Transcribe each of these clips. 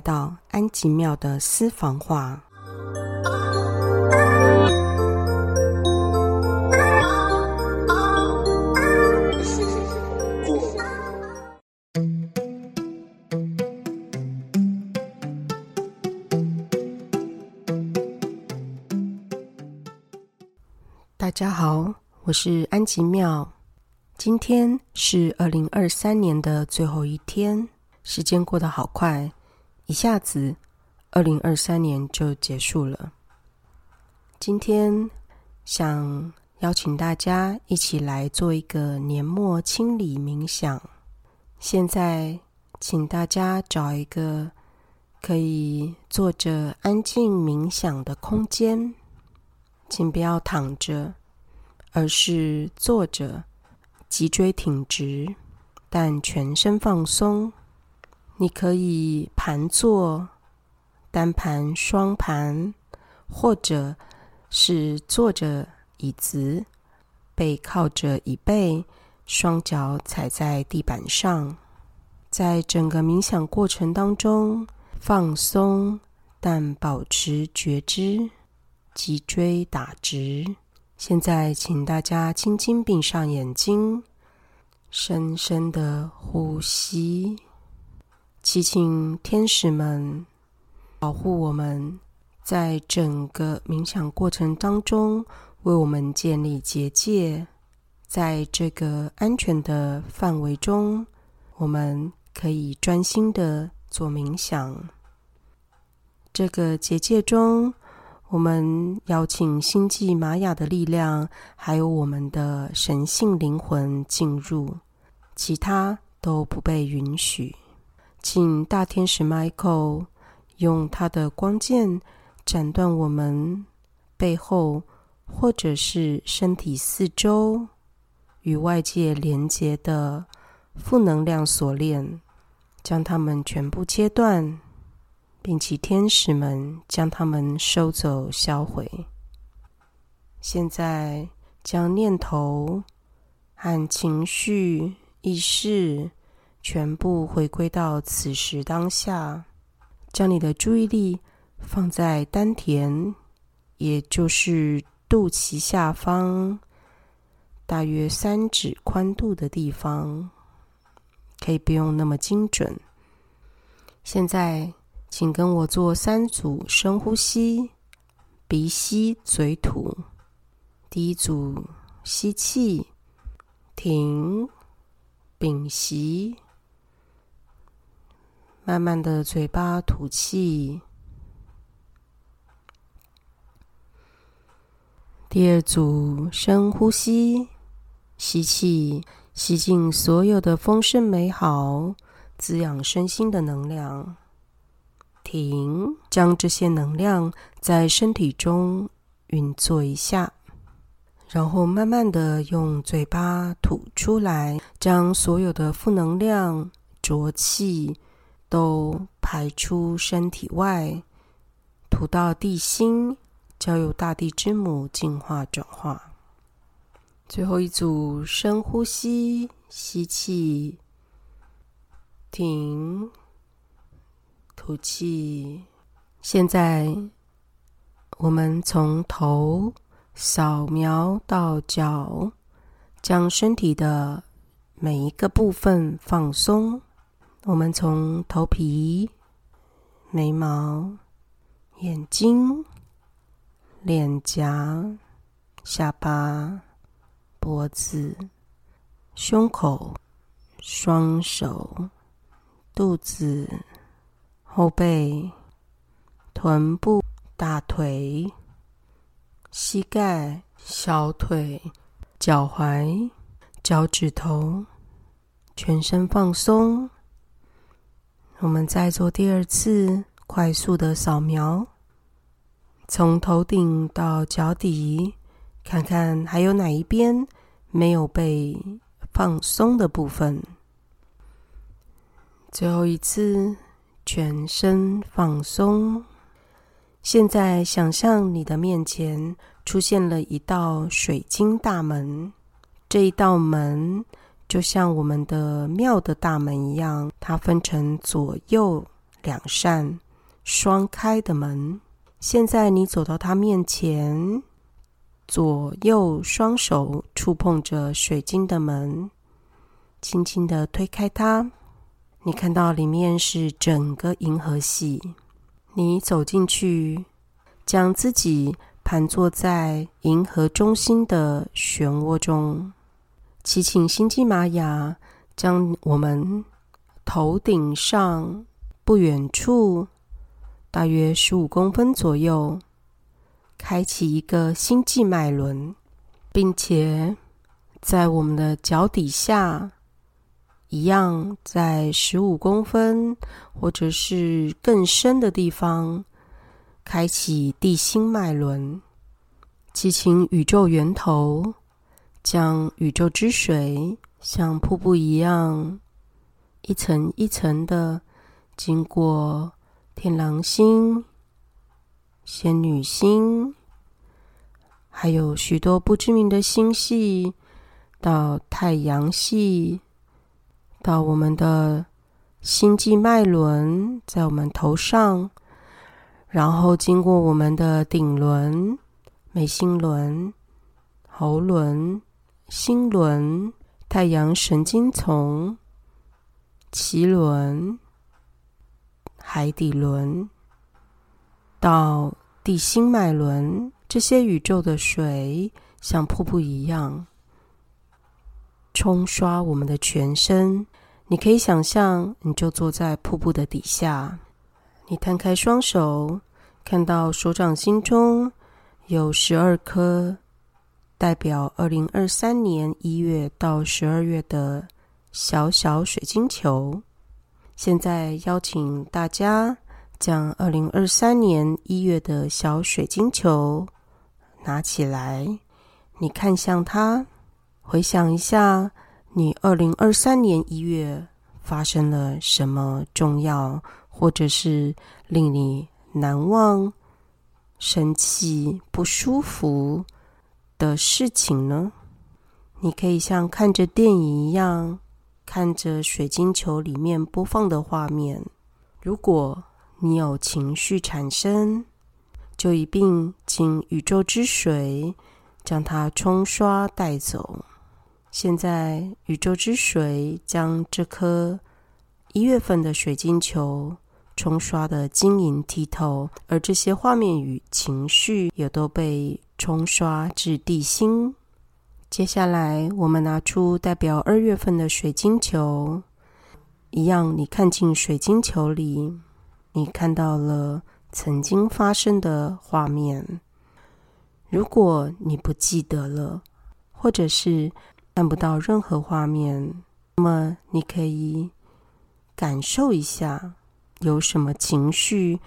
来到安吉庙的私房话。大家好，我是安吉庙。今天是二零二三年的最后一天，时间过得好快，一下子二零二三年就结束了。今天想邀请大家一起来做一个年末清理冥想。现在，请大家找一个可以坐着安静冥想的空间。请不要躺着，而是坐着，脊椎挺直，但全身放松。你可以盘坐、单盘、双盘，或者是坐着椅子，背靠着椅背，双脚踩在地板上。在整个冥想过程当中，放松，但保持觉知。脊椎打直。现在，请大家轻轻闭上眼睛，深深的呼吸。祈请天使们保护我们，在整个冥想过程当中为我们建立结界。在这个安全的范围中，我们可以专心的做冥想。这个结界中。我们邀请星际玛雅的力量，还有我们的神性灵魂进入，其他都不被允许。请大天使 Michael 用他的光剑斩断我们背后或者是身体四周与外界连接的负能量锁链，将它们全部切断。并请天使们将它们收走、销毁。现在，将念头和情绪、意识全部回归到此时当下。将你的注意力放在丹田，也就是肚脐下方，大约三指宽度的地方，可以不用那么精准。现在。请跟我做三组深呼吸，鼻吸嘴吐。第一组吸气，停，屏息，慢慢的嘴巴吐气。第二组深呼吸，吸气，吸进所有的丰盛美好、滋养身心的能量。停，将这些能量在身体中运作一下，然后慢慢的用嘴巴吐出来，将所有的负能量、浊气都排出身体外，吐到地心，交由大地之母净化转化。最后一组深呼吸，吸气，停。吐气。现在，我们从头扫描到脚，将身体的每一个部分放松。我们从头皮、眉毛、眼睛、脸颊、下巴、脖子、胸口、双手、肚子。后背、臀部、大腿、膝盖、小腿、脚踝、脚趾头，全身放松。我们再做第二次快速的扫描，从头顶到脚底，看看还有哪一边没有被放松的部分。最后一次。全身放松。现在想象你的面前出现了一道水晶大门，这一道门就像我们的庙的大门一样，它分成左右两扇双开的门。现在你走到它面前，左右双手触碰着水晶的门，轻轻的推开它。你看到里面是整个银河系。你走进去，将自己盘坐在银河中心的漩涡中。祈请星际玛雅将我们头顶上不远处。大约十五公分左右，开启一个星际脉轮，并且在我们的脚底下，一样在十五公分或者是更深的地方，开启地心脉轮，激请宇宙源头将宇宙之水像瀑布一样，一层一层的经过。天狼星、仙女星，还有许多不知名的星系，到太阳系，到我们的星际脉轮，在我们头上，然后经过我们的顶轮、眉心轮、喉轮、心轮、太阳神经丛、脐轮。海底轮到地心脉轮，这些宇宙的水像瀑布一样冲刷我们的全身。你可以想象，你就坐在瀑布的底下，你摊开双手，看到手掌心中有十二颗代表二零二三年一月到十二月的小小水晶球。现在邀请大家将二零二三年一月的小水晶球拿起来，你看向它，回想一下你二零二三年一月发生了什么重要或者是令你难忘、生气、不舒服的事情呢？你可以像看着电影一样。看着水晶球里面播放的画面，如果你有情绪产生，就一并请宇宙之水将它冲刷带走。现在，宇宙之水将这颗一月份的水晶球冲刷的晶莹剔透，而这些画面与情绪也都被冲刷至地心。接下来，我们拿出代表二月份的水晶球，一样，你看进水晶球里，你看到了曾经发生的画面。如果你不记得了，或者是看不到任何画面，那么你可以感受一下有什么情绪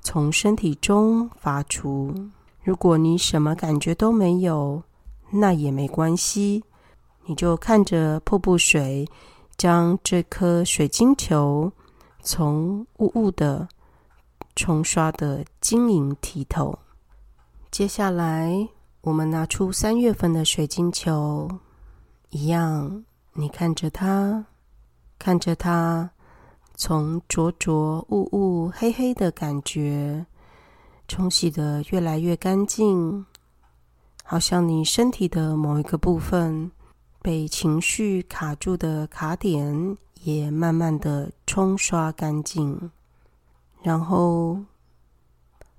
从身体中发出。如果你什么感觉都没有，那也没关系，你就看着瀑布水将这颗水晶球从雾雾的冲刷的晶莹剔透。接下来，我们拿出三月份的水晶球，一样，你看着它，看着它从浊浊雾雾黑黑的感觉冲洗的越来越干净。好像你身体的某一个部分被情绪卡住的卡点，也慢慢的冲刷干净。然后，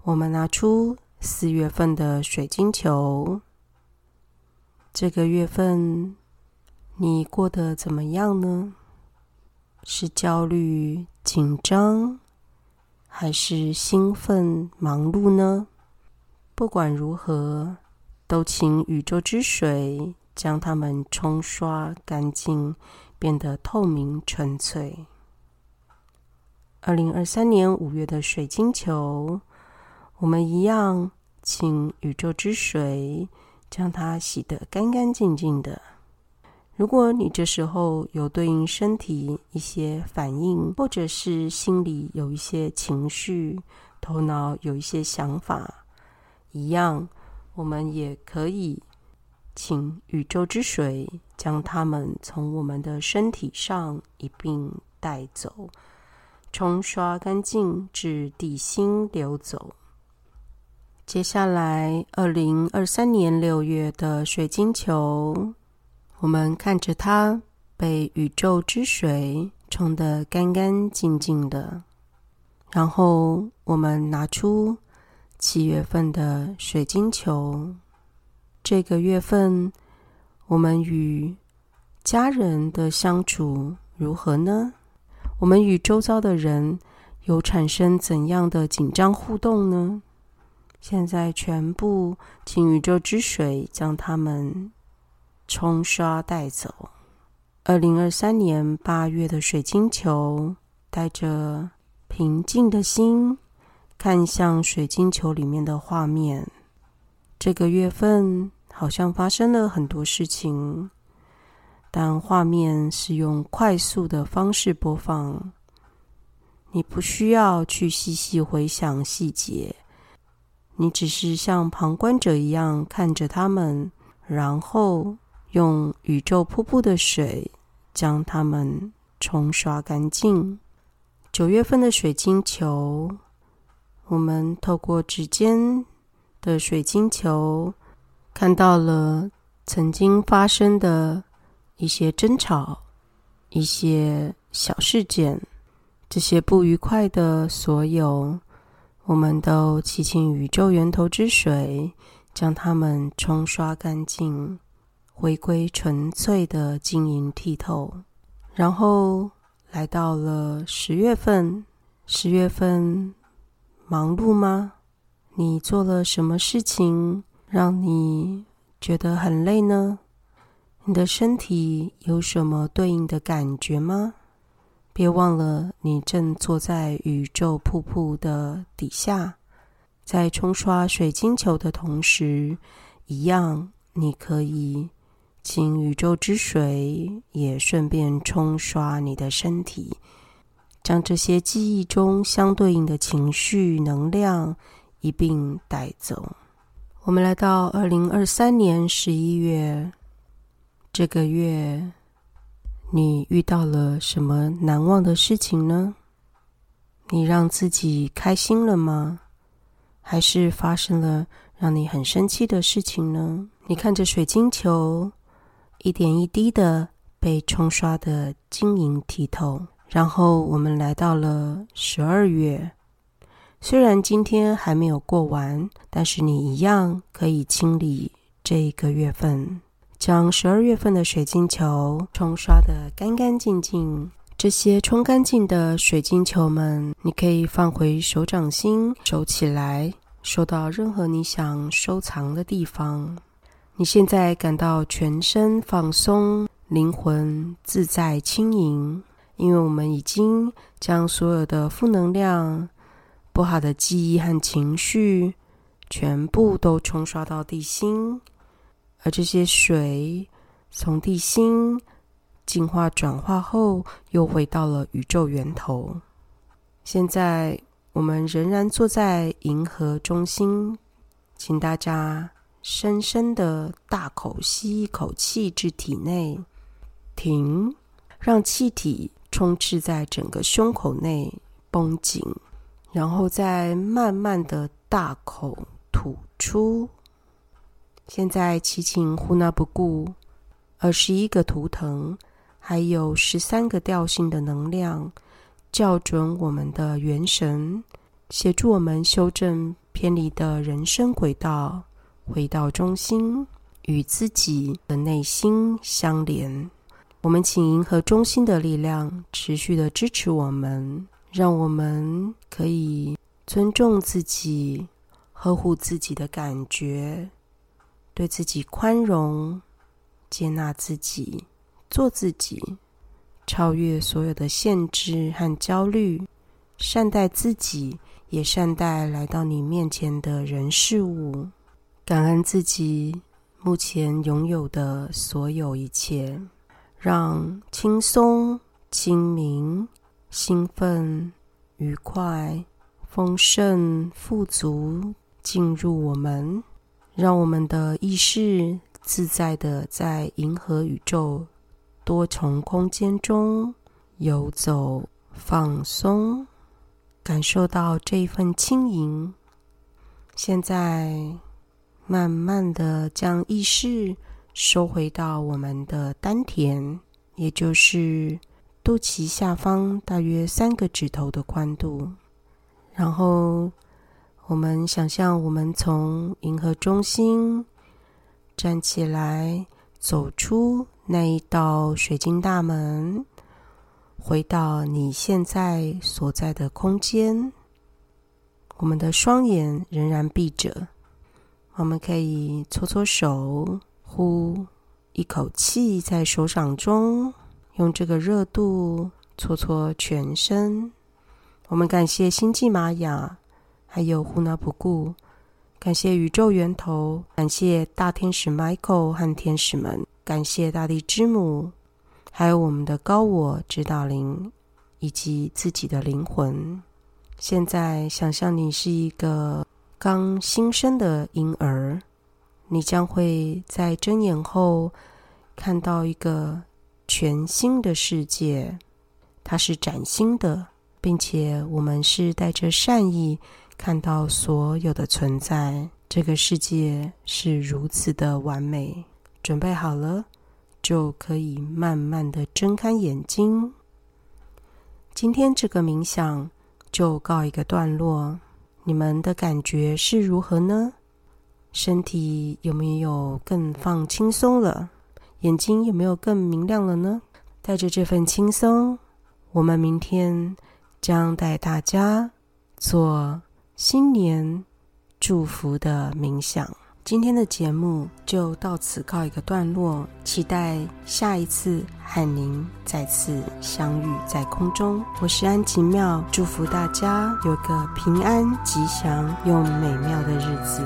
我们拿出四月份的水晶球。这个月份你过得怎么样呢？是焦虑、紧张，还是兴奋、忙碌呢？不管如何。都请宇宙之水将它们冲刷干净，变得透明纯粹。二零二三年五月的水晶球，我们一样，请宇宙之水将它洗得干干净净的。如果你这时候有对应身体一些反应，或者是心里有一些情绪，头脑有一些想法，一样。我们也可以请宇宙之水将它们从我们的身体上一并带走，冲刷干净，至地心流走。接下来，二零二三年六月的水晶球，我们看着它被宇宙之水冲得干干净净的。然后，我们拿出七月份的水晶球。这个月份，我们与家人的相处如何呢？我们与周遭的人有产生怎样的紧张互动呢？现在全部请宇宙之水将它们冲刷带走。二零二三年八月的水晶球，带着平静的心，看向水晶球里面的画面。这个月份好像发生了很多事情。但画面是用快速的方式播放，你不需要去细细回想细节，你只是像旁观者一样看着他们，然后用宇宙瀑布的水将它们冲刷干净。九月份的水晶球，我们透过指尖的水晶球看到了曾经发生的。一些争吵，一些小事件，这些不愉快的所有，我们都祈请宇宙源头之水将它们冲刷干净，回归纯粹的晶莹剔透。然后来到了十月份，十月份忙碌吗？你做了什么事情让你觉得很累呢？你的身体有什么对应的感觉吗？别忘了，你正坐在宇宙瀑布的底下，在冲刷水晶球的同时，一样，你可以请宇宙之水也顺便冲刷你的身体，将这些记忆中相对应的情绪能量一并带走。我们来到二零二三年十一月。这个月，你遇到了什么难忘的事情呢？你让自己开心了吗？还是发生了让你很生气的事情呢？你看着水晶球一点一滴的被冲刷的晶莹剔透，然后我们来到了十二月。虽然今天还没有过完，但是你一样可以清理这一个月份。将十二月份的水晶球冲刷的干干净净。这些冲干净的水晶球们，你可以放回手掌心，收起来，收到任何你想收藏的地方。你现在感到全身放松，灵魂自在轻盈，因为我们已经将所有的负能量、不好的记忆和情绪，全部都冲刷到地心。而这些水从地心净化转化后，又回到了宇宙源头。现在我们仍然坐在银河中心，请大家深深的大口吸一口气至体内，停，让气体充斥在整个胸口内绷紧，然后再慢慢的大口吐出。现在祈请呼纳不顾二十一个图腾，还有十三个调性的能量，校准我们的元神，协助我们修正偏离的人生轨道，回到中心，与自己的内心相连。我们请银河中心的力量持续的支持我们，让我们可以尊重自己，呵护自己的感觉。对自己宽容，接纳自己，做自己，超越所有的限制和焦虑，善待自己，也善待来到你面前的人事物，感恩自己目前拥有的所有一切，让轻松、清明、兴奋、愉快、丰盛、富足进入我们。让我们的意识自在的在银河宇宙多重空间中游走、放松，感受到这份轻盈。现在，慢慢的将意识收回到我们的丹田，也就是肚脐下方大约三个指头的宽度。然后，我们想象我们从银河中心站起来，走出那一道水晶大门，回到你现在所在的空间。我们的双眼仍然闭着，我们可以搓搓手，呼一口气在手掌中，用这个热度搓搓全身。我们感谢星际玛雅，还有呼纳普固，感谢宇宙源头，感谢大天使 Michael 和天使们，感谢大地之母，还有我们的高我指导灵，以及自己的灵魂。现在想象你是一个刚新生的婴儿，你将会在睁眼后看到一个全新的世界，它是崭新的，并且我们是带着善意看到所有的存在。这个世界是如此的完美，准备好了就可以慢慢的睁开眼睛。今天这个冥想。就告一个段落，你们的感觉是如何呢？身体有没有更放轻松了？眼睛有没有更明亮了呢？带着这份轻松，我们明天将带大家做新年祝福的冥想。今天的节目就到此告一个段落，期待下一次和您再次相遇在空中。我是安吉妙，祝福大家有个平安、吉祥又美妙的日子。